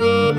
Hello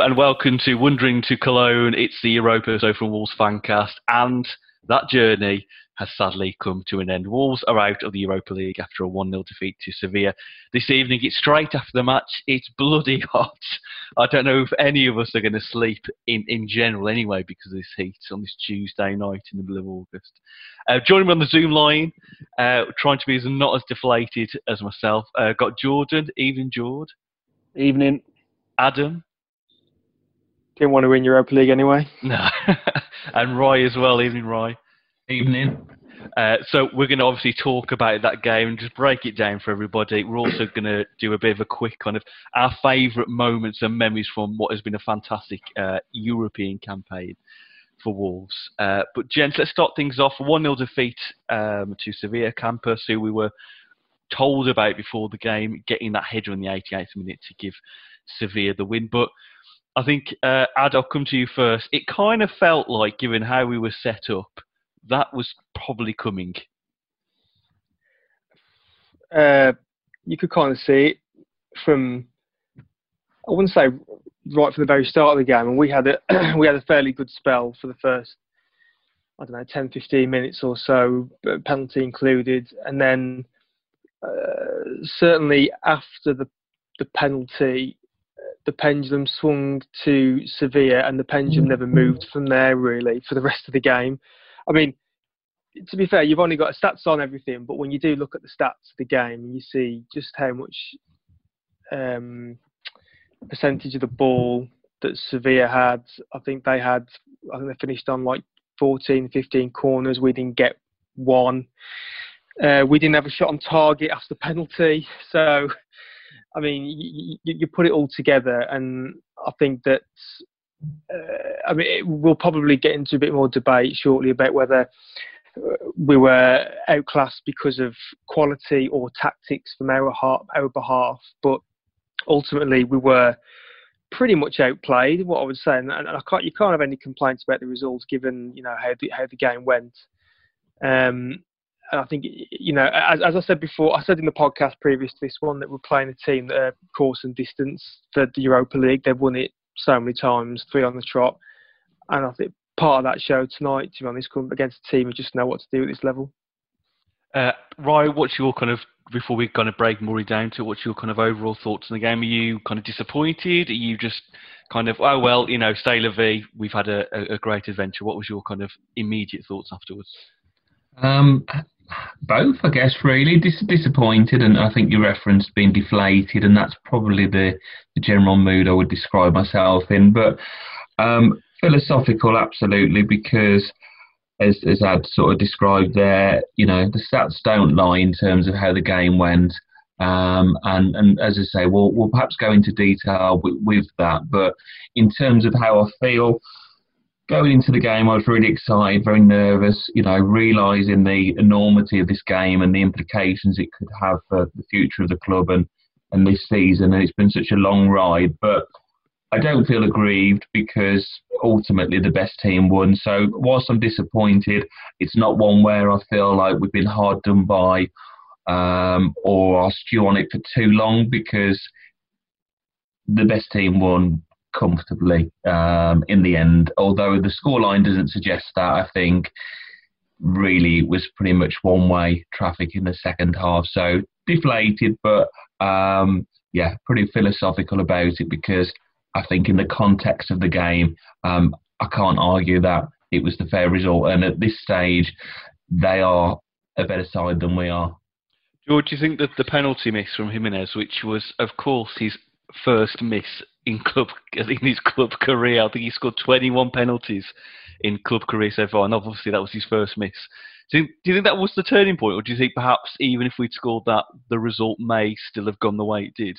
and welcome to Wandering to Cologne. It's the Europa So from Wolves fancast, and that journey has sadly come to an end. Wolves are out of the Europa League after a 1 0 defeat to Sevilla this evening. It's straight after the match. It's bloody hot. I don't know if any of us are going to sleep in, in general anyway because of this heat on this Tuesday night in the middle of August. Uh, joining me on the Zoom line, uh, trying to be as not as deflated as myself, uh, got Jordan. Evening, Jord. Evening. Adam. Didn't want to win Europa League anyway. No. and Roy as well. Evening, Roy. Evening. Uh, so we're going to obviously talk about that game and just break it down for everybody. We're also going to do a bit of a quick kind of our favourite moments and memories from what has been a fantastic uh, European campaign for Wolves. Uh, but gents, let's start things off. One 0 defeat um, to Sevilla Ocampos, who we were told about before the game, getting that header in the 88th minute to give Sevilla the win. But I think, uh, Ad, I'll come to you first. It kind of felt like, given how we were set up, that was probably coming. Uh, you could kind of see it from, I wouldn't say right from the very start of the game, and we had a we had a fairly good spell for the first, I don't know, 10, 15 minutes or so, penalty included, and then uh, certainly after the the penalty, the pendulum swung to Sevilla, and the pendulum never moved from there really for the rest of the game. I mean, to be fair, you've only got stats on everything, but when you do look at the stats of the game, you see just how much um, percentage of the ball that Sevilla had. I think they had, I think they finished on like 14, 15 corners. We didn't get one. Uh, we didn't have a shot on target after the penalty. So, I mean, you, you, you put it all together, and I think that uh, I mean, it, we'll probably get into a bit more debate shortly about whether uh, we were outclassed because of quality or tactics from our, our behalf, but ultimately we were pretty much outplayed. What I would say, and, I can't, you can't have any complaints about the results given you know how the, how the game went. Um, and I think you know, as, as, I said before, I said in the podcast previous to this one that we're playing a team that are course and distance for the Europa League. They've won it so many times, three on the trot. And I think part of that show tonight, to be honest, come against a team who just know what to do at this level. Uh, Ryan, what's your kind of before we kind of break Murray down to what's your kind of overall thoughts on the game? Are you kind of disappointed? Are you just kind of oh well, you know, stay la vie, we've had a, a, great adventure. What was your kind of immediate thoughts afterwards? Um, both, I guess, really Dis- disappointed, and I think you referenced being deflated, and that's probably the, the general mood I would describe myself in. But um, philosophical, absolutely, because as as I'd sort of described there, you know, the stats don't lie in terms of how the game went. Um, and, and as I say, we'll, we'll perhaps go into detail with, with that. But in terms of how I feel, going into the game, I was really excited, very nervous, you know, realising the enormity of this game and the implications it could have for the future of the club and, and this season. And it's been such a long ride. But I don't feel aggrieved because ultimately the best team won. So whilst I'm disappointed, it's not one where I feel like we've been hard done by um, or I'll stew on it for too long because the best team won comfortably um, in the end. Although the scoreline doesn't suggest that, I think really was pretty much one way traffic in the second half. So deflated, but um, yeah, pretty philosophical about it because I think in the context of the game, um, I can't argue that it was the fair result. And at this stage, they are a better side than we are. George, do you think that the penalty miss from Jimenez, which was, of course, his first miss in club in his club career, I think he scored 21 penalties in club career so far, and obviously that was his first miss. Do you, do you think that was the turning point, or do you think perhaps even if we'd scored that, the result may still have gone the way it did?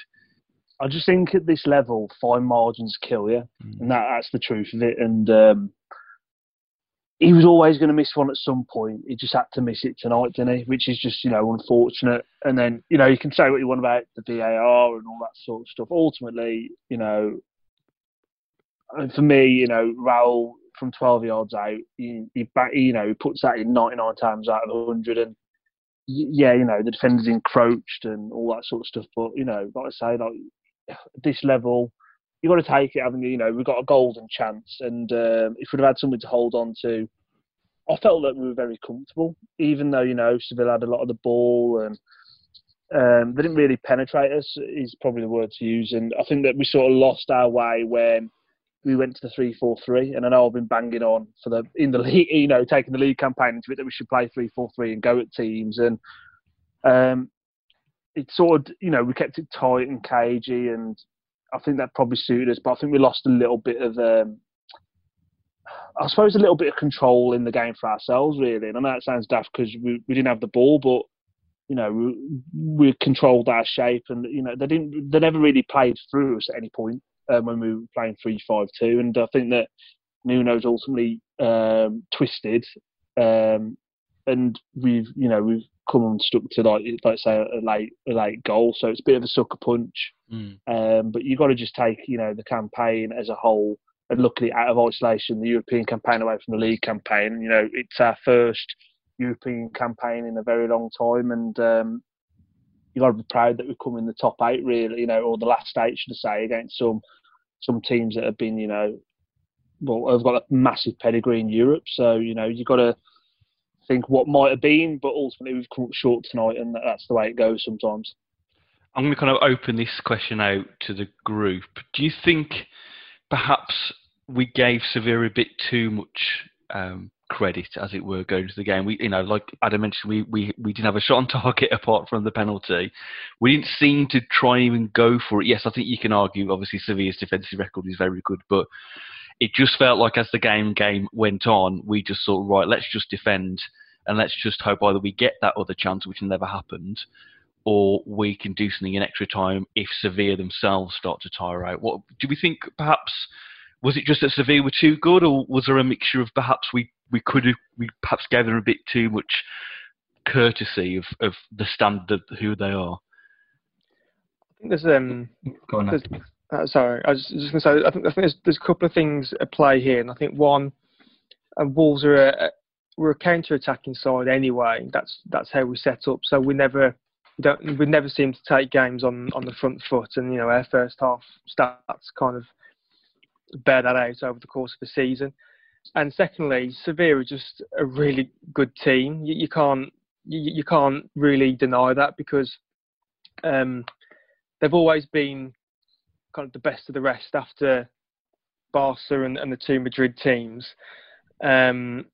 I just think at this level, fine margins kill you, mm. and that, that's the truth of it. And um, he was always going to miss one at some point. He just had to miss it tonight, didn't he? Which is just, you know, unfortunate. And then, you know, you can say what you want about the VAR and all that sort of stuff. Ultimately, you know, and for me, you know, Raul from 12 yards out, he, he, you know, he puts that in 99 times out of 100. And yeah, you know, the defender's encroached and all that sort of stuff. But, you know, like I say, like, at this level, you've got to take it, haven't you? You know, we've got a golden chance. And um, if we'd have had something to hold on to, I felt that we were very comfortable, even though, you know, Seville had a lot of the ball and um, they didn't really penetrate us, is probably the word to use. And I think that we sort of lost our way when we went to the three four three, and I know I've been banging on for the in the league, you know, taking the league campaign into it that we should play three four three and go at teams, and um, it sort of you know we kept it tight and cagey, and I think that probably suited us, but I think we lost a little bit of. Um, I suppose a little bit of control in the game for ourselves, really. And I know it sounds daft because we, we didn't have the ball, but you know we, we controlled our shape, and you know they didn't they never really played through us at any point um, when we were playing three five two, and I think that Nuno's ultimately um, twisted, um, and we've you know we've come and stuck to like like say a late a late goal, so it's a bit of a sucker punch. Mm. Um, but you've got to just take you know the campaign as a whole and look at it out of isolation, the European campaign away from the league campaign. You know, it's our first European campaign in a very long time, and um, you've got to be proud that we've come in the top eight, really, you know, or the last eight, should I say, against some some teams that have been, you know, well, have got a massive pedigree in Europe. So, you know, you've got to think what might have been, but ultimately we've come short tonight, and that's the way it goes sometimes. I'm going to kind of open this question out to the group. Do you think perhaps we gave Sevilla a bit too much um, credit, as it were, going to the game. We, you know, like Adam mentioned, we, we, we didn't have a shot on target apart from the penalty. We didn't seem to try and even go for it. Yes, I think you can argue, obviously, Sevilla's defensive record is very good, but it just felt like as the game game went on, we just thought, right, let's just defend and let's just hope either we get that other chance, which never happened, or we can do something in extra time if Sevilla themselves start to tire out. What do we think? Perhaps was it just that Sevilla were too good, or was there a mixture of perhaps we we could have we perhaps gave them a bit too much courtesy of, of the standard who they are. I think there's um. Go on. Uh, sorry, I was just going to say. I think I think there's there's a couple of things at play here, and I think one, uh, Wolves are a, we're a counter-attacking side anyway. That's that's how we set up. So we never don't we never seem to take games on on the front foot, and you know our first half stats kind of bear that out over the course of the season. And secondly, Sevilla are just a really good team. You, you can't you, you, can't really deny that because um, they've always been kind of the best of the rest after Barca and, and the two Madrid teams. Um,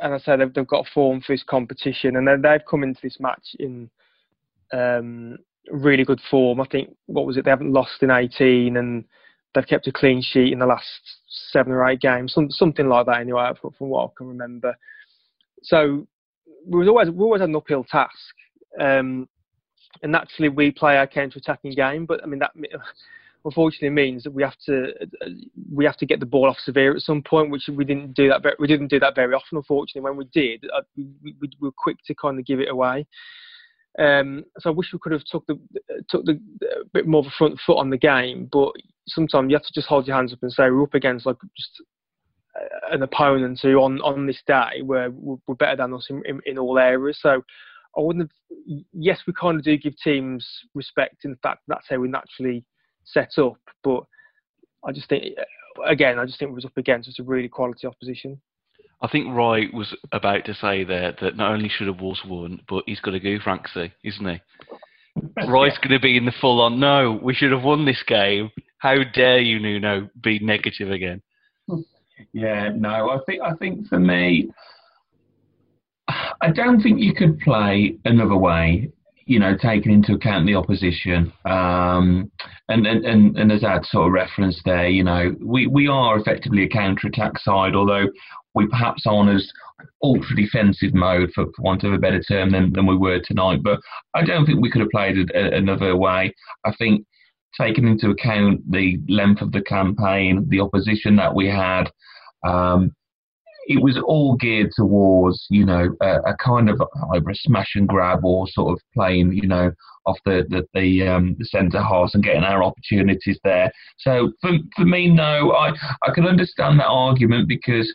and I said they've, they've got form for this competition, and then they've come into this match in um, really good form. I think what was it? They haven't lost in 18, and they've kept a clean sheet in the last seven or eight games, some, something like that anyway, from, from what I can remember. So we was always we always had an uphill task, um, and naturally we play our counter-attacking game. But I mean that unfortunately means that we have to we have to get the ball off Sevilla at some point, which we didn't do that. We didn't do that very often. Unfortunately, when we did, uh, we, we, we were quick to kind of give it away. Um, so I wish we could have took the took the bit more of a front foot on the game, but sometimes you have to just hold your hands up and say we're up against like just an opponent who on on this day were were better than us in, in, in all areas. So I wouldn't have. Yes, we kind of do give teams respect in fact that's how we naturally set up, but I just think again I just think we was up against just a really quality opposition. I think Roy was about to say there that not only should have Wolves won, but he's got to go Franksy, isn't he? Roy's going to be in the full on. No, we should have won this game. How dare you, Nuno, be negative again? Yeah, no, I think I think for me, I don't think you could play another way. You know, taking into account the opposition, um, and, and, and, and as Ad sort of referenced there, you know, we, we are effectively a counter attack side, although we perhaps aren't as ultra defensive mode, for, for want of a better term, than, than we were tonight. But I don't think we could have played it another way. I think taking into account the length of the campaign, the opposition that we had, um, it was all geared towards, you know, a, a, kind of either a smash and grab or sort of playing, you know, off the the, the, um, the centre half and getting our opportunities there. So for for me, no, I I can understand that argument because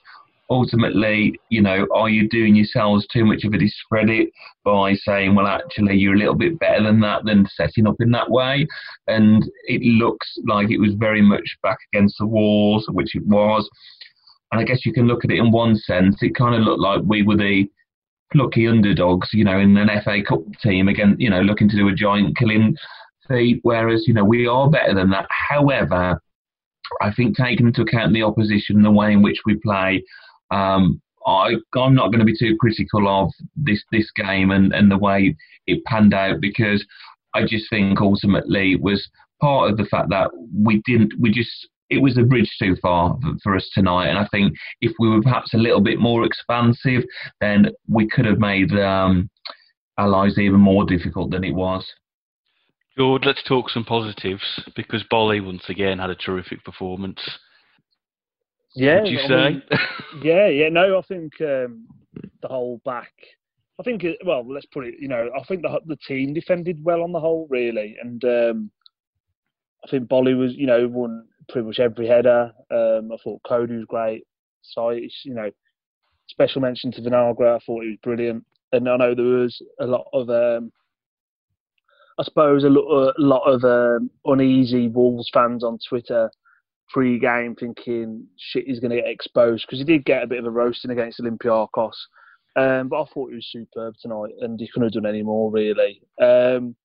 ultimately, you know, are you doing yourselves too much of a discredit by saying, well, actually, you're a little bit better than that, than setting up in that way? And it looks like it was very much back against the walls, which it was. And I guess you can look at it in one sense. It kind of looked like we were the plucky underdogs, you know, in an FA Cup team again, you know, looking to do a giant killing feat. Whereas, you know, we are better than that. However, I think taking into account the opposition, the way in which we play, um, I, am not going to be too critical of this this game and, and the way it panned out because I just think ultimately it was part of the fact that we didn't we just it was a bridge too far for us tonight. And I think if we were perhaps a little bit more expansive, then we could have made um, our lives even more difficult than it was. George, let's talk some positives because Boly once again had a terrific performance. Yeah, Would you I say? Mean, yeah, yeah. No, I think um, the whole back. I think, well, let's put it. You know, I think the the team defended well on the whole, really, and um, I think Boly was, you know, won pretty much every header. Um, I thought Coady was great. So you know, special mention to Vinagre. I thought he was brilliant. And I know there was a lot of, um, I suppose, a lot, a lot of um, uneasy Wolves fans on Twitter pre-game thinking shit he's going to get exposed because he did get a bit of a roasting against Olympiacos. Um, but I thought he was superb tonight, and he couldn't have done any more really. Um,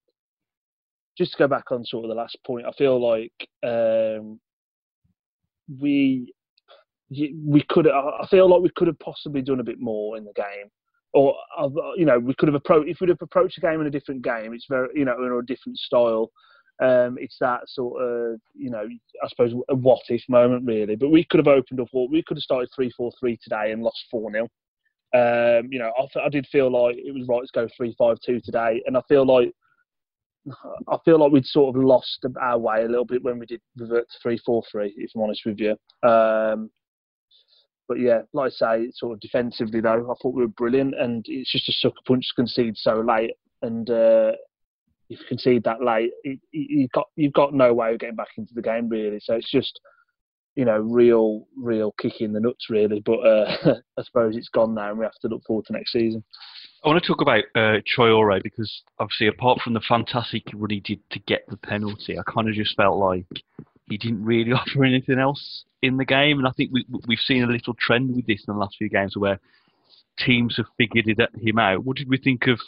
just to go back on sort of the last point, I feel like um, we we could I feel like we could have possibly done a bit more in the game, or you know we could have approached if we'd have approached the game in a different game. It's very you know in a different style. Um, it's that sort of you know I suppose a what if moment really. But we could have opened up. What we could have started three four three today and lost four 0 um, You know I, I did feel like it was right to go three five two today, and I feel like I feel like we'd sort of lost our way a little bit when we did revert to three four three. If I'm honest with you. Um, but yeah, like I say, sort of defensively though, I thought we were brilliant, and it's just a sucker punch to concede so late. And uh, if you concede that late, it, you got you've got no way of getting back into the game really. So it's just you know real real kick in the nuts really. But uh, I suppose it's gone now, and we have to look forward to next season. I want to talk about uh, Traore because obviously, apart from the fantastic run he did to get the penalty, I kind of just felt like he didn't really offer anything else in the game. And I think we, we've seen a little trend with this in the last few games where teams have figured it, him out. What did we think of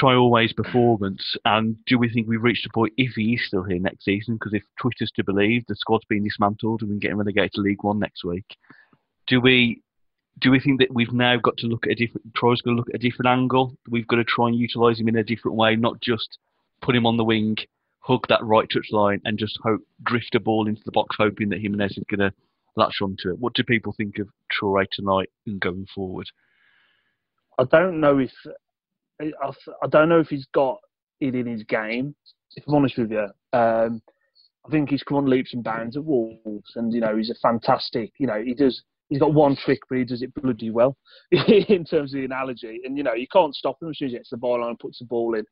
Traore's performance? And do we think we've reached a point, if he is still here next season, because if Twitter's to believe, the squad's been dismantled and we're getting relegated to League One next week, do we do we think that we've now got to look at a different? Troy's going to look at a different angle. We've got to try and utilise him in a different way, not just put him on the wing, hug that right touch line, and just hope drift a ball into the box, hoping that Jimenez is going to latch onto it. What do people think of Troy tonight and going forward? I don't know if I don't know if he's got it in his game. If I'm honest with you, um, I think he's come on leaps and bounds at Wolves, and you know he's a fantastic. You know he does he's got one trick, but he does it bloody well in terms of the analogy. And you know, you can't stop him as soon as he gets the ball on and puts the ball in.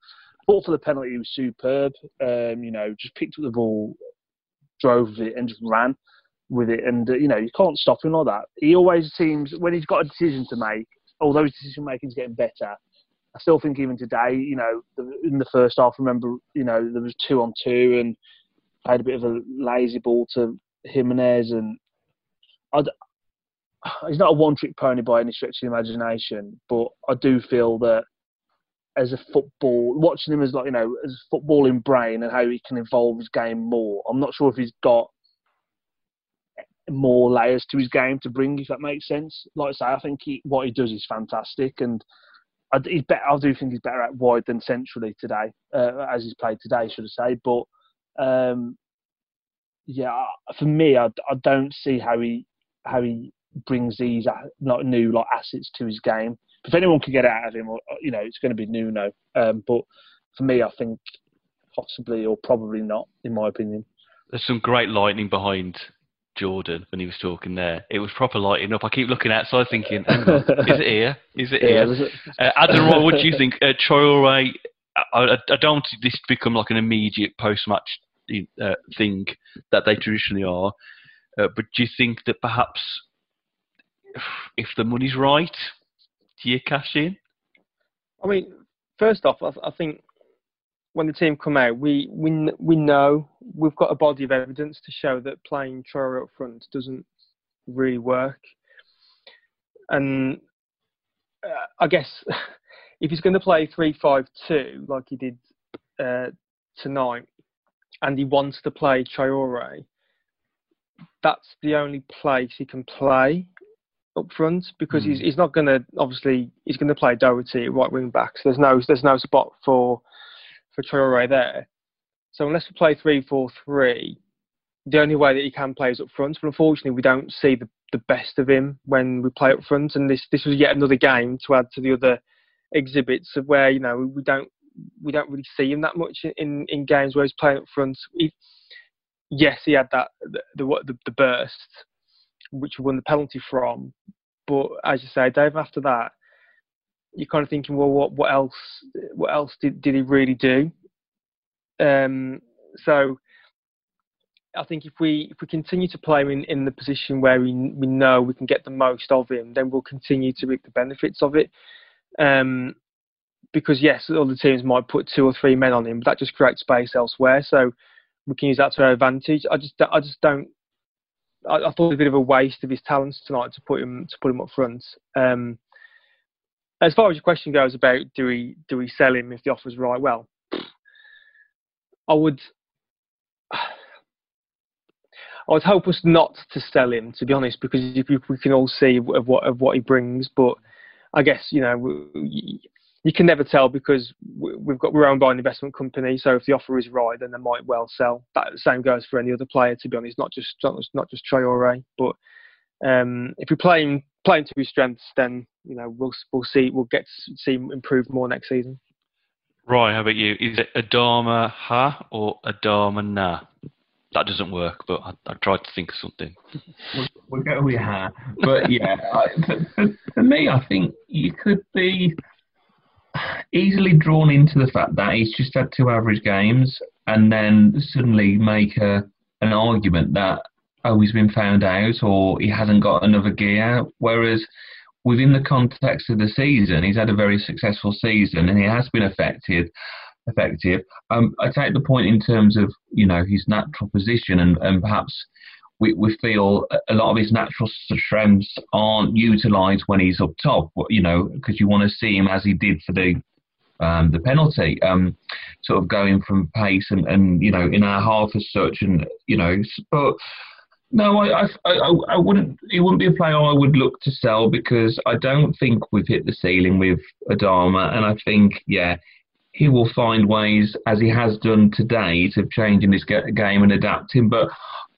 Fought for the penalty, was superb. Um, you know, just picked up the ball, drove it, and just ran with it. And uh, you know, you can't stop him like that. He always seems when he's got a decision to make, although his decision making is getting better. I still think even today, you know, in the first half, remember, you know, there was two on two, and I had a bit of a lazy ball to Jimenez, and I, he's not a one trick pony by any stretch of the imagination, but I do feel that as a football, watching him as like you know, as a footballing brain and how he can evolve his game more. I'm not sure if he's got more layers to his game to bring, if that makes sense. Like I say, I think he, what he does is fantastic, and I, he's better, I do think he's better at wide than centrally today, uh, as he's played today, should I say. But um, yeah, for me, I, I don't see how he how he brings these like new like assets to his game. If anyone can get out of him, or you know, it's going to be Nuno. Um, but for me, I think possibly or probably not, in my opinion. There's some great lightning behind Jordan when he was talking there. It was proper lighting up. I keep looking outside thinking, is it here? Is it here? Yeah, uh, Adam, what do you think? Uh, Traore, I, I, I, don't want this to become like an immediate post-match uh, thing that they traditionally are, uh, but do you think that perhaps if the money's right, do you cash in? I mean, first off, I, I think when the team come out, we we we know we've got a body of evidence to show that playing Traore up front doesn't really work. And uh, I guess if he's going to play three-five-two like he did uh, tonight, and he wants to play Traore, that's the only place he can play up front because mm. he's hmm. he's not going to obviously he's going to play Doherty at right wing back. So there's no there's no spot for for Traore there. So unless we play three four three, the only way that he can play is up front. But unfortunately, we don't see the, the best of him when we play up front. And this this was yet another game to add to the other exhibits of where you know we don't we don't really see him that much in in games where he's playing up front. He, yes, he had that the the, the burst which we won the penalty from. But as you say, Dave, after that, you're kind of thinking, well, what what else? What else did did he really do? Um, so I think if we if we continue to play him in, in the position where we we know we can get the most of him, then we'll continue to reap the benefits of it. Um, because yes, other teams might put two or three men on him, but that just creates space elsewhere. So we can use that to our advantage. I just I just don't I, I, thought it was a bit of a waste of his talents tonight to put him to put him up front. Um, as far as your question goes about do we do we sell him if the offer's right? Well, I would. I would hope us not to sell him, to be honest, because we can all see of what of what he brings. But I guess you know you can never tell because we've got we're owned by an investment company. So if the offer is right, then they might well sell. That same goes for any other player. To be honest, not just not just Traore, but um, if we're playing playing to his strengths, then you know we'll we'll see we'll get to see him improve more next season. Right, how about you? Is it Adama Ha or Adama Na? That doesn't work, but I, I tried to think of something. we'll, we'll go with Ha. But yeah, I, for, for me, I think you could be easily drawn into the fact that he's just had two average games and then suddenly make a, an argument that, oh, he's been found out or he hasn't got another gear. Whereas within the context of the season, he's had a very successful season and he has been effective. Effective. Um, I take the point in terms of you know his natural position and, and perhaps we, we feel a lot of his natural strengths aren't utilised when he's up top. You know, because you want to see him as he did for the um, the penalty, um, sort of going from pace and, and you know in our half as such, and you know, but. No, I, I, I, I wouldn't. He wouldn't be a player I would look to sell because I don't think we've hit the ceiling with Adama, and I think, yeah, he will find ways, as he has done today, of changing his game and adapting. But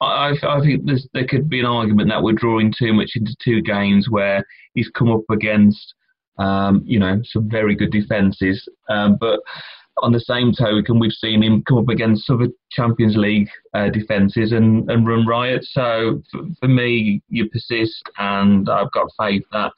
I, I think there could be an argument that we're drawing too much into two games where he's come up against, um, you know, some very good defences. Um, but on the same token, we've seen him come up against other Champions League uh, defences and, and run riot. So for, for, me, you persist, and I've got faith that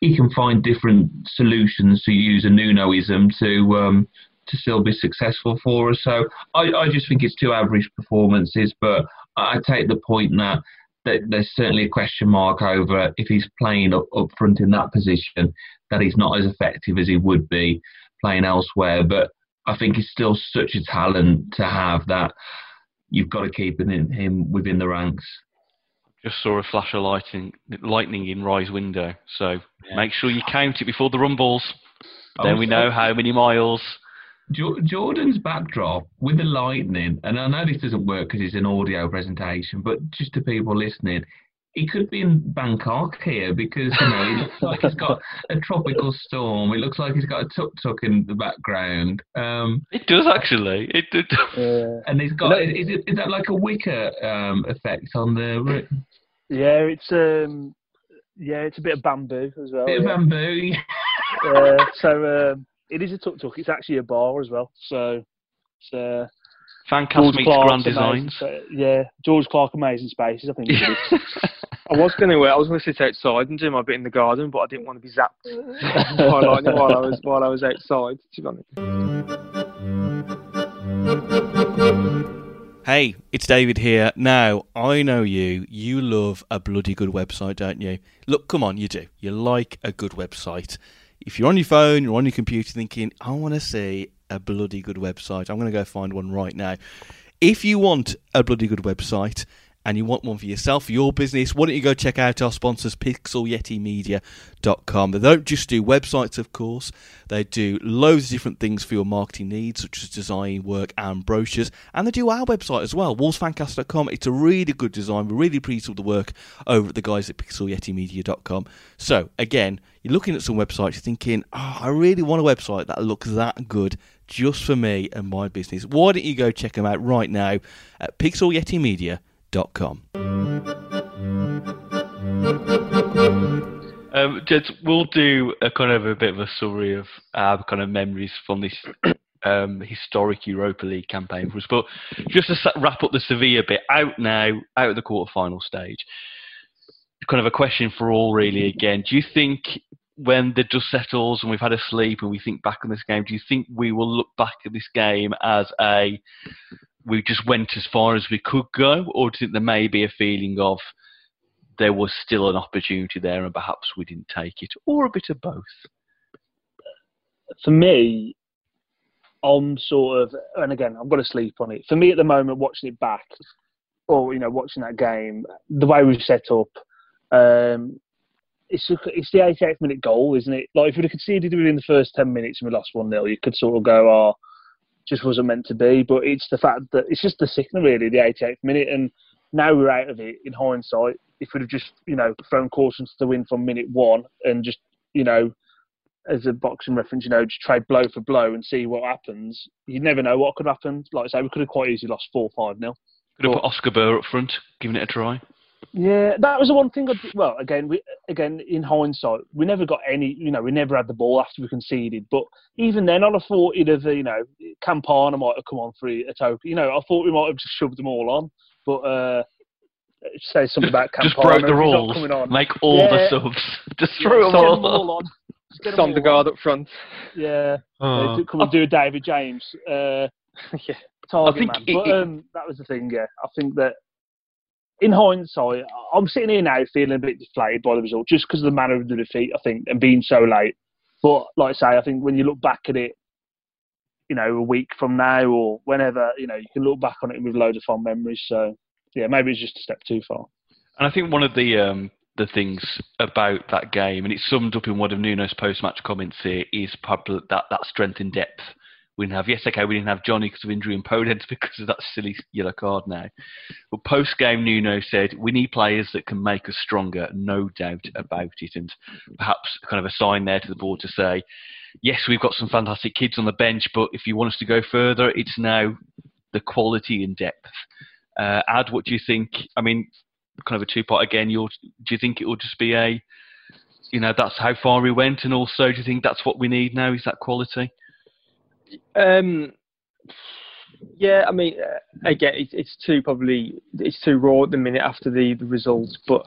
he can find different solutions to use a Nunoism to um, to still be successful for us. So I, I just think it's two average performances, but I take the point that, that there's certainly a question mark over if he's playing up, up front in that position, that he's not as effective as he would be playing elsewhere. But I think he's still such a talent to have that you've got to keep him within the ranks. Just saw a flash of lightning, lightning in Rye's window. So yeah. make sure you count it before the rumbles. Then we know how many miles Jordan's backdrop with the lightning, and I know this doesn't work because it's an audio presentation, but just to people listening, he could be in Bangkok here because you know he looks like he's got a tropical storm. It looks like he's got a tuk tuk in the background. Um, it does actually. It did. Yeah. And he's got. Is, it, is that like a wicker um, effect on the? Yeah, it's um, yeah, it's a bit of bamboo as well. Bit yeah. of bamboo. uh, so um, it is a tuk tuk. It's actually a bar as well. So it's. Uh, Fancast meets Grand Designs. yeah, George Clarke Amazing Spaces. I think. I was going to, uh, I was going to sit outside and do my bit in the garden, but I didn't want to be zapped while, I, while I was while I was outside. Hey, it's David here. Now, I know you. You love a bloody good website, don't you? Look, come on, you do. You like a good website. If you're on your phone, you're on your computer thinking, I want to see a bloody good website, I'm going to go find one right now. If you want a bloody good website, and you want one for yourself, for your business, why don't you go check out our sponsors, pixelyetimedia.com. They don't just do websites, of course, they do loads of different things for your marketing needs, such as design work and brochures, and they do our website as well, wolvesfancast.com. It's a really good design. We're really pleased with the work over at the guys at pixelyetimedia.com. So, again, you're looking at some websites, you're thinking, oh, I really want a website that looks that good just for me and my business. Why don't you go check them out right now at pixelyetimedia.com com. Um, just, we'll do a kind of a bit of a summary of our kind of memories from this um, historic Europa League campaign for us. But just to wrap up the Sevilla bit, out now, out of the quarter-final stage, kind of a question for all really again. Do you think when the dust settles and we've had a sleep and we think back on this game, do you think we will look back at this game as a we just went as far as we could go, or do you think there may be a feeling of there was still an opportunity there and perhaps we didn't take it, or a bit of both? For me, I'm sort of, and again, I'm going to sleep on it. For me, at the moment, watching it back, or you know, watching that game, the way we set up, um, it's it's the 88th minute goal, isn't it? Like if we'd have conceded within the first 10 minutes and we lost one 0 you could sort of go, oh just wasn't meant to be. But it's the fact that it's just the signal, really, the 88th minute, and now we're out of it. In hindsight, if we'd have just you know thrown caution to the wind from minute one and just you know as a boxing reference, you know, just trade blow for blow and see what happens. You never know what could happen. Like I say, we could have quite easily lost four five nil. Could have put Oskar Buur up front, giving it a try. Yeah, that was the one thing. I did, well, again, we again in hindsight, we never got any. You know, we never had the ball after we conceded. But even then, I'd have thought he'd have. You know, Campana might have come on for a token. You know, I thought we might have just shoved them all on. But uh, say something about Campana. Just broke the rules. Make all yeah. the subs. Just throw yeah, them all, all on. Sondergaard up front. Yeah, oh. come and do a David James. Uh, yeah. Target man. It, but um, that was the thing. Yeah, I think that in hindsight, I'm sitting here now feeling a bit deflated by the result just because of the manner of the defeat, I think, and being so late. But like I say, I think when you look back at it, you know, a week from now or whenever, you know, you can look back on it with loads of fond memories. So, yeah, maybe it's just a step too far. And I think one of the um, the things about that game, and it's summed up in one of Nuno's post-match comments here, is probably that, that strength in depth we didn't have, yes, okay, we didn't have Johnny because of injury and Podence because of that silly yellow card now. But post game, Nuno said, we need players that can make us stronger, no doubt about it. And perhaps kind of a sign there to the board to say, yes, we've got some fantastic kids on the bench, but if you want us to go further, it's now the quality and depth. Uh, Ad, what do you think? I mean, kind of a two part again. do you think it will just be a, you know, that's how far we went, and also do you think that's what we need now? Is that quality? Um, yeah, I mean, uh, again, it's, it's too probably it's too raw at the minute after the, the results, but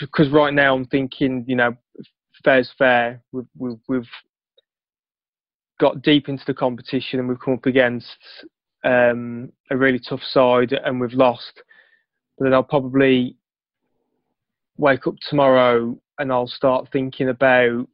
because right now I'm thinking, you know, fair's fair. We've, we've, we've got deep into the competition and we've come up against um, a really tough side and we've lost. But then I'll probably wake up tomorrow and I'll start thinking about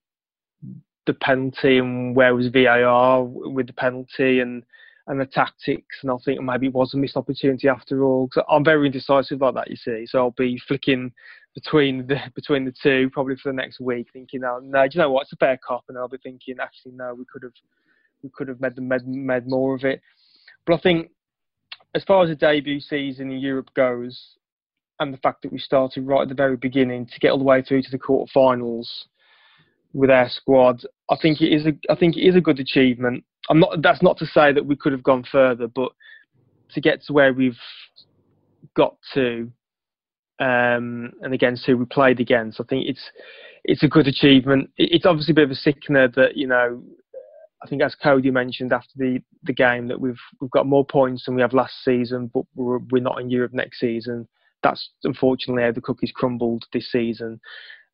the penalty and where was VAR with the penalty and and the tactics, and I think maybe it was a missed opportunity after all. Cause I'm very indecisive like that, you see. So I'll be flicking between the between the two probably for the next week, thinking, oh, no, do you know what? It's a fair cop, and I'll be thinking, actually, no, we could have we could have made, made, made more of it. But I think as far as the debut season in Europe goes, and the fact that we started right at the very beginning to get all the way through to the quarterfinals with our squad, I think it is a I think it is a good achievement. I'm not. That's not to say that we could have gone further, but to get to where we've got to, um, and against who we played against, I think it's it's a good achievement. It's obviously a bit of a sickener that you know. I think as Coady mentioned after the, the game that we've we've got more points than we have last season, but we're, we're not in Europe next season. That's unfortunately how the cookies crumbled this season.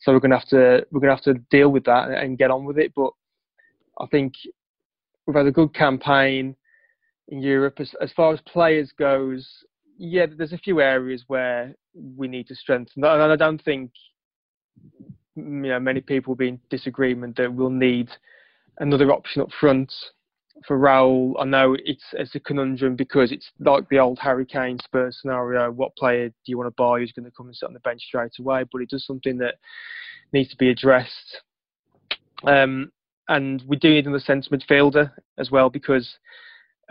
So we're gonna have to we're gonna have to deal with that and get on with it. But I think we've had a good campaign in Europe as, as far as players goes. Yeah, there's a few areas where we need to strengthen, and I don't think you know many people will be in disagreement that we'll need another option up front for Raul. I know it's it's a conundrum because it's like the old Harry Kane Spurs scenario. What player do you want to buy who's going to come and sit on the bench straight away? But it does something that needs to be addressed. Um, and we do need another centre midfielder as well because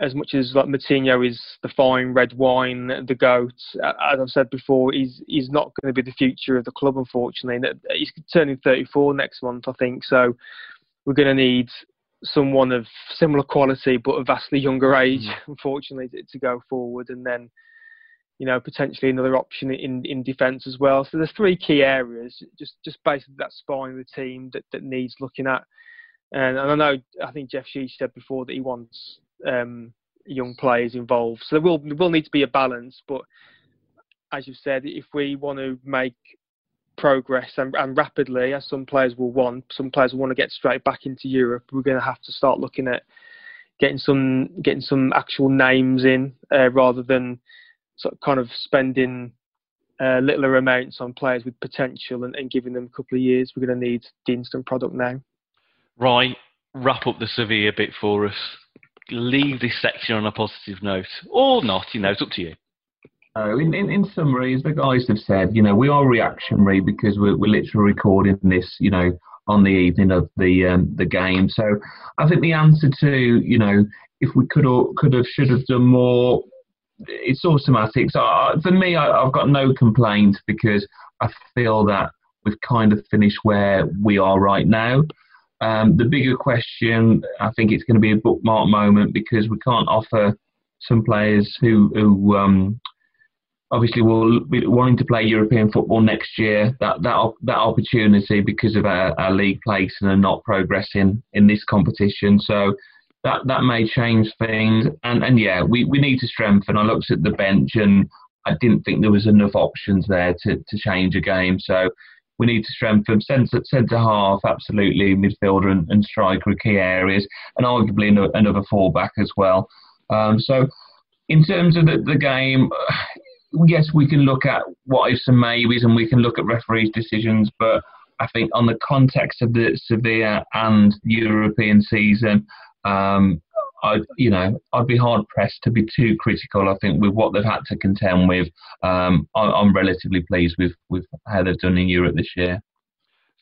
as much as like Moutinho is the fine red wine, the goat, as I've said before, he's he's not going to be the future of the club. Unfortunately, he's turning 34 next month, I think. So we're going to need someone of similar quality but a vastly younger age, mm. unfortunately, to, to, go forward, and then you know potentially another option in in defence as well. So there's three key areas, just just basically that spine of the team that that needs looking at. And, and I know I think Jeff Shi's said before that he wants um, young players involved. So there will there will need to be a balance, but as you said, if we want to make progress and, and, rapidly, as some players will want. Some players will want to get straight back into Europe. We're going to have to start looking at getting some getting some actual names in uh, rather than sort of kind of spending uh, littler amounts on players with potential and, and, giving them a couple of years. We're going to need the instant product now. Right, wrap up the Sevilla bit for us. Leave this section on a positive note, or not. You know, it's up to you. Uh, in, in, in summary, as the guys have said, you know, we are reactionary because we're, we're literally recording this, you know, on the evening of the um, the game. So I think the answer to, you know, if we could or could have, should have done more, it's automatic. So uh, for me, I, I've got no complaints because I feel that we've kind of finished where we are right now. Um, the bigger question, I think it's going to be a bookmark moment because we can't offer some players who who um, obviously we'll be wanting to play European football next year. That that that opportunity because of our, our league place and not progressing in this competition. So that that may change things. And and yeah, we, we need to strengthen. I looked at the bench and I didn't think there was enough options there to, to change a game. So we need to strengthen centre centre half, absolutely midfielder and, and striker key areas, and arguably another fullback as well. Um, so in terms of the, the game, yes, we can look at what ifs and maybes, and we can look at referees' decisions, but I think on the context of the Sevilla and European season, um, I, you know, I'd be hard pressed to be too critical. I think with what they've had to contend with, um, I, am relatively pleased with with how they've done in Europe this year.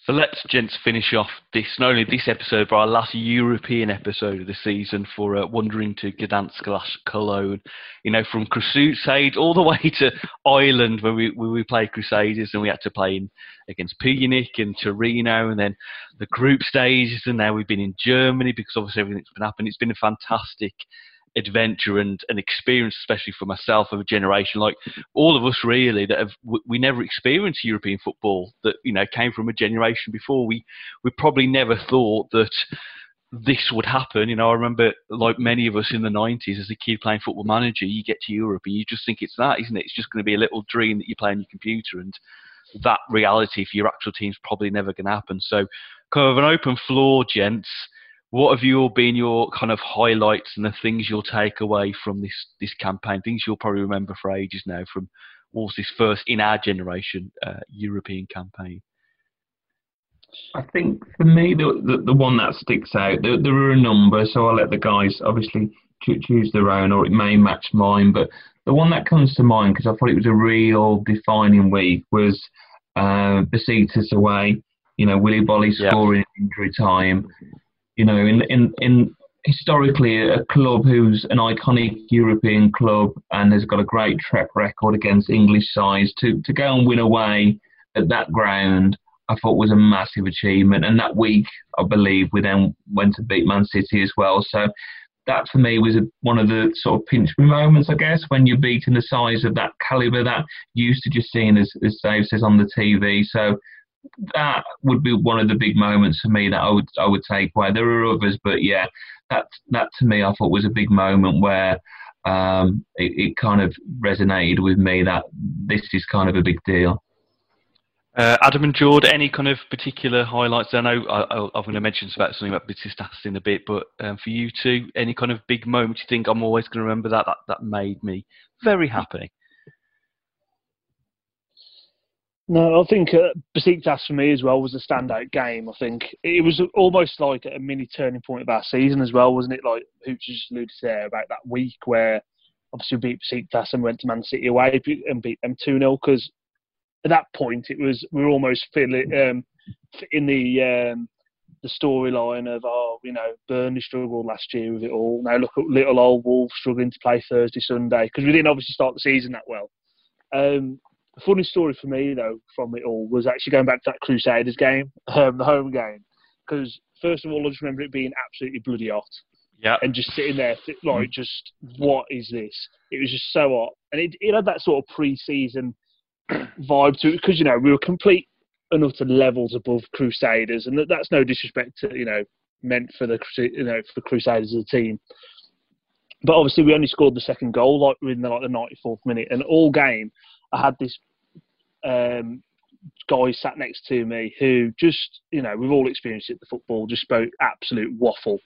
So let's, gents, finish off this, not only this episode, but our last European episode of the season for uh, wandering to Gdansk slash Cologne. You know, from Crusade all the way to Ireland where we, when we played Crusaders and we had to play in, against Pyunik and Torino and then the group stages and now we've been in Germany because obviously everything's been happening. It's been a fantastic adventure and an experience, especially for myself of a generation like all of us really that have we never experienced European football that you know came from a generation before. We we probably never thought that this would happen. You know, I remember like many of us in the nineties as a kid playing football manager, you get to Europe and you just think it's that, isn't it? It's just going to be a little dream that you play on your computer and that reality for your actual team's probably never going to happen. So, kind of an open floor, gents what have you all been your kind of highlights and the things you'll take away from this this campaign? Things you'll probably remember for ages now from was this first in our generation uh, European campaign. I think for me the, the, the one that sticks out there, there, are a number, so I'll let the guys obviously choose their own, or it may match mine. But the one that comes to mind because I thought it was a real defining week was uh, Besiktas away. You know, Willy Boly scoring yep. injury time you know, in in in historically a club who's an iconic European club and has got a great track record against English sides to to go and win away at that ground. I thought was a massive achievement, and that week I believe we then went to beat Man City as well. So that for me was one of the sort of pinch me moments, I guess, when you're beating the size of that calibre that used to just seeing as, as Dave says on the TV. So that would be one of the big moments for me that I would I would take away. There are others, but yeah, that that to me I thought was a big moment where um, it, it kind of resonated with me that this is kind of a big deal. Uh, Adam and Jord, any kind of particular highlights? I know I, am going to mention about something about Besiktas in a bit, but um, for you two, any kind of big moment you think I'm always going to remember that that, that made me very happy? No, I think uh, Besiktas for me as well was a standout game. I think it was almost like a mini turning point of our season as well, wasn't it? Like Hooch just alluded to there about that week where obviously we beat Besiktas and went to Man City away and beat them 2 0 because at that point it was we were almost feeling um, in the um, the storyline of oh you know Burnley struggled last year with it all. Now look at little old Wolves struggling to play Thursday Sunday because we didn't obviously start the season that well. Um, the funny story for me though from it all was actually going back to that Crusaders game, um, the home game, because first of all I just remember it being absolutely bloody hot. Yeah. And just sitting there, like, just what is this? It was just so hot, and it, it had that sort of pre-season vibe to it because you know we were complete and utter levels above Crusaders, and that, that's no disrespect to you know meant for the you know for Crusaders as a team. But obviously, we only scored the second goal like within the, like the 94th minute, and all game I had this um, guy sat next to me who just you know we've all experienced it. The football just spoke absolute waffle,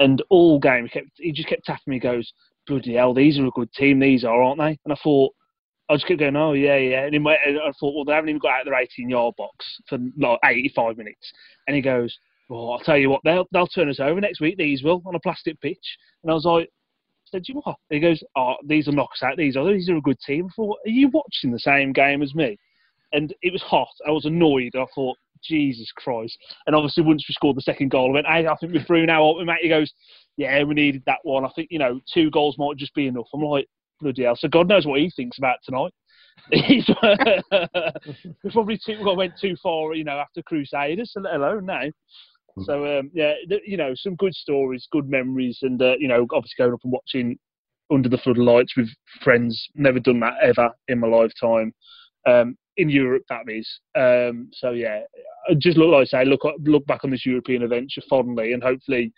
and all game he kept he just kept tapping me. He goes bloody hell, these are a good team. These are, aren't they? And I thought I just kept going, oh yeah, yeah. And my, I thought, well, they haven't even got out of their 18 yard box for like 85 minutes. And he goes, well, I'll tell you what, they'll they'll turn us over next week. These will on a plastic pitch. And I was like, said, you what? He goes, oh, these are knock us out. These are these are a good team. I thought, are you watching the same game as me? And it was hot. I was annoyed. I thought, Jesus Christ. And obviously, once we scored the second goal, I went, I think we're through now. And mate, he goes, yeah, we needed that one. I think, you know, two goals might just be enough. I'm like, bloody hell. So God knows what he thinks about tonight. He's probably too, went too far, you know, after Crusaders, let alone now. So um, yeah, you know, some good stories, good memories, and uh, you know, obviously going up and watching Under the Floodlights with friends. Never done that ever in my lifetime. Um, in Europe, that is. Um, so yeah, just look like I say, look look back on this European adventure fondly, and hopefully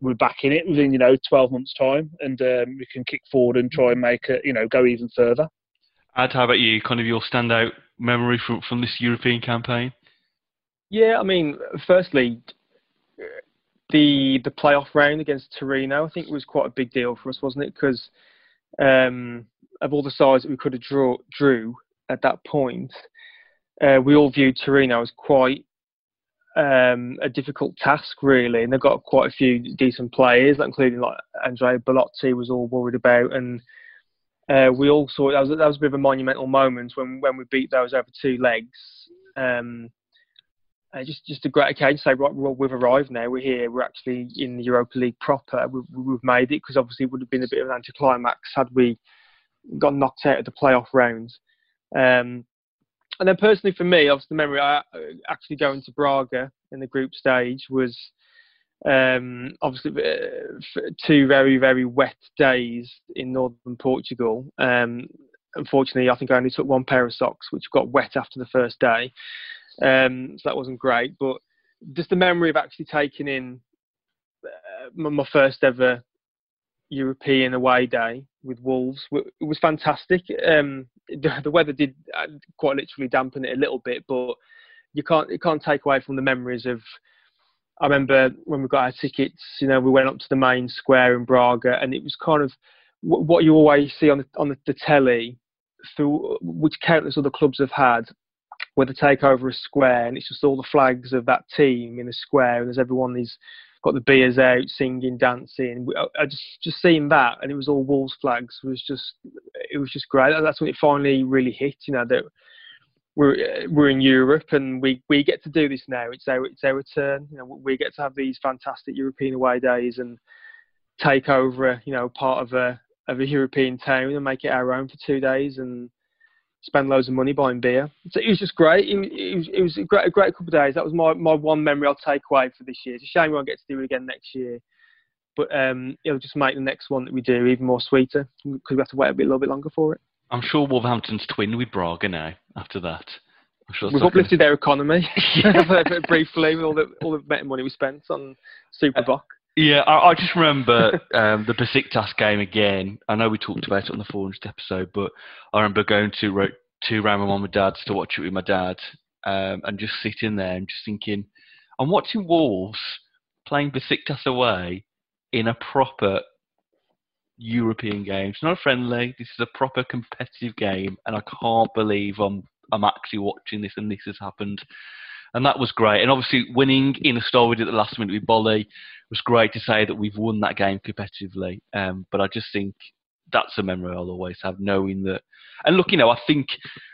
we're back in it within you know 12 months time and um, we can kick forward and try and make it you know go even further Ad, how about you? Kind of your standout memory from from this European campaign? Yeah, I mean, firstly, the the playoff round against Torino, I think was quite a big deal for us, wasn't it? Because um, of all the sides that we could have draw, drew at that point, uh, we all viewed Torino as quite um, a difficult task, really. And they've got quite a few decent players, including like Andrea Belotti was all worried about, and uh, we all saw that was, that was a bit of a monumental moment when, when we beat those over two legs. Um, uh, just just a great occasion to say, right, we've arrived now. We're here. We're actually in the Europa League proper. We've, we've made it because obviously it would have been a bit of an anticlimax had we got knocked out of the playoff rounds. Um, and then personally for me, obviously the memory I actually going to Braga in the group stage was um, obviously uh, two very very wet days in northern Portugal. Um, unfortunately, I think I only took one pair of socks, which got wet after the first day, um, so that wasn't great. But just the memory of actually taking in uh, my first ever European away day with Wolves it was fantastic. Um, the, the, weather did uh, quite literally dampen it a little bit, but you can't you can't take away from the memories of I remember when we got our tickets, you know, we went up to the main square in Braga, and it was kind of what you always see on the, on the, the telly, through which countless other clubs have had, where they take over a square, and it's just all the flags of that team in a square, and there's everyone these got the beers out, singing, dancing. I just just seeing that, and it was all Wolves flags was just it was just great. That's when it finally really hit, you know, that we're we're in Europe and we, we get to do this now. It's our it's our turn. You know, we get to have these fantastic European away days, and take over, you know, part of a of a European town and make it our own for two days and spend loads of money buying beer. So it was just great. It, it, was, it was a great, a great couple of days. That was my, my one memory I'll take away for this year. It's a shame we won't get to do it again next year, but um, it'll just make the next one that we do even more sweeter because we have to wait a bit, a little bit longer for it. I'm sure Wolverhampton's twin with Braga now. After that, sure we've uplifted their economy briefly with all the all the money we spent on Super Bock. Yeah, I, I just remember um, the Besiktas game again. I know we talked about it on the 400th episode, but I remember going to wrote to Rama Mum and Dad's to watch it with my dad, um, and just sitting there and just thinking, I'm watching Wolves playing Besiktas away in a proper European game. It's not a friendly. This is a proper competitive game, and I can't believe I'm I'm actually watching this and this has happened and that was great. And obviously, winning in a style we did at the last minute with Boly was great to say that we've won that game competitively. Um, but I just think that's a memory I'll always have, knowing that. And look, you know, I think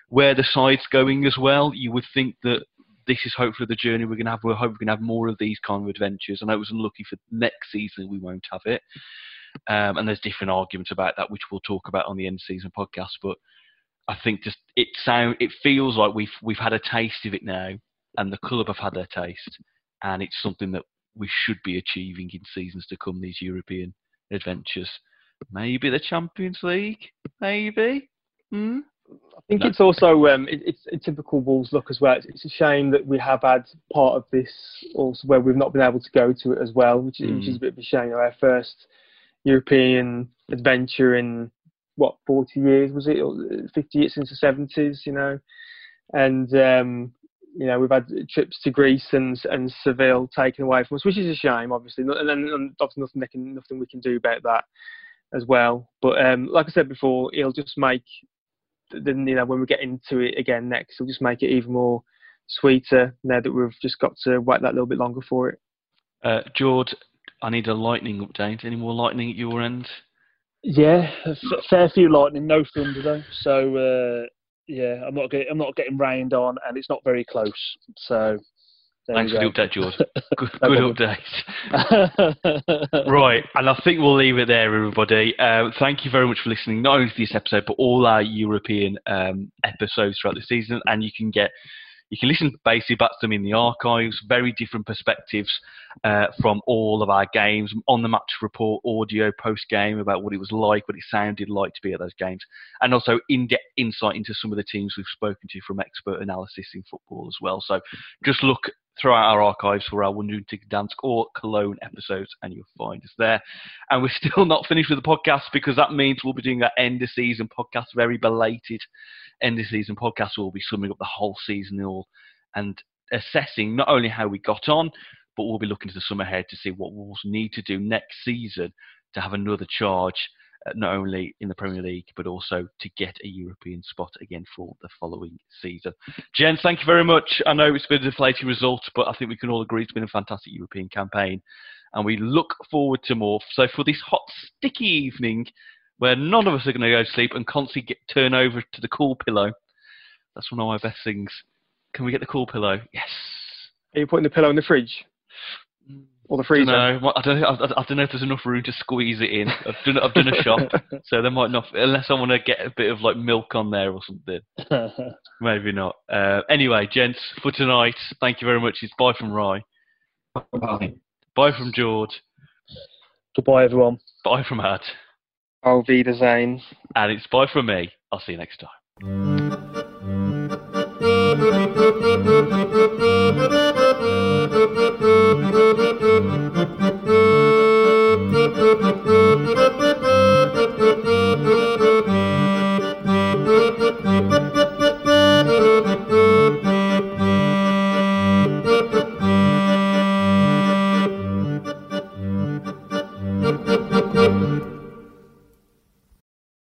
where the side's going as well, you would think that this is hopefully the journey we're going to have. We're hoping we're going to have more of these kind of adventures. And I know it was unlucky for next season we won't have it. Um, and there's different arguments about that, which we'll talk about on the end season podcast. But I think just it sound it feels like we've we've had a taste of it now, and the club have had their taste, and it's something that we should be achieving in seasons to come. These European adventures, maybe the Champions League, maybe. Hmm? I think no. it's also um, it, it's a typical Wolves look as well. It's, it's, a shame that we have had part of this also where we've not been able to go to it as well, which, mm. which is a bit of a shame. Our first European adventure in what 40 years was it, or 50 years since the 70s, you know, and um, you know, we've had trips to Greece and and Seville taken away from us, which is a shame, obviously. And, and obviously nothing can, nothing we can do about that as well. But um, like I said before, it'll just make then you know when we get into it again next, it'll just make it even more sweeter now that we've just got to wait that little bit longer for it. Uh, George, I need a lightning update. Any more lightning at your end? Yeah, a fair few lightning, no thunder though. So uh, yeah, I'm not getting I'm not getting rained on, and it's not very close. So Thanks for the update, George. Good, good update. right, and I think we'll leave it there, everybody. Uh, thank you very much for listening, not only to this episode, but all our European um, episodes throughout the season. And you can get you can listen basically back to them in the archives, very different perspectives uh, from all of our games, on the match report, audio post game about what it was like, what it sounded like to be at those games, and also in depth insight into some of the teams we've spoken to from expert analysis in football as well. So just look throughout our archives for our Wandering Gdansk or Cologne episodes, and you'll find us there. And we're still not finished with the podcast because that means we'll be doing our end of season podcast, very belated end of season podcast. We'll be summing up the whole season all and assessing not only how we got on, but we'll be looking to the summer ahead to see what Wolves need to do next season to have another charge Uh, not only in the Premier League but also to get a European spot again for the following season. Jens, thank you very much. I know it's been a deflating result, but I think we can all agree it's been a fantastic European campaign, and we look forward to more. So for this hot, sticky evening, where none of us are going to go to sleep and constantly get turn over to the cool pillow, that's one of my best things. Can we get the cool pillow? Yes. Are you putting the pillow in the fridge? Or the freezer? I don't know. I don't know, I, I don't know if there's enough room to squeeze it in. I've done, I've done a shop, so there might not, unless I want to get a bit of like milk on there or something. Maybe not. Uh, anyway, gents, for tonight, thank you very much. It's bye from Rye. Bye. Bye from George. Goodbye, everyone. Bye from Ad. Auf Wiedersehen. And it's bye from me. I'll see you next time.